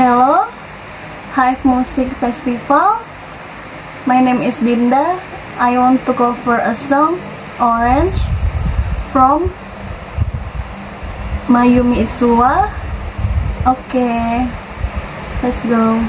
Hello, Hive Music Festival. My name is Dinda. I want to cover a song, Orange, from Mayumi Itsuwa. Okay, let's go.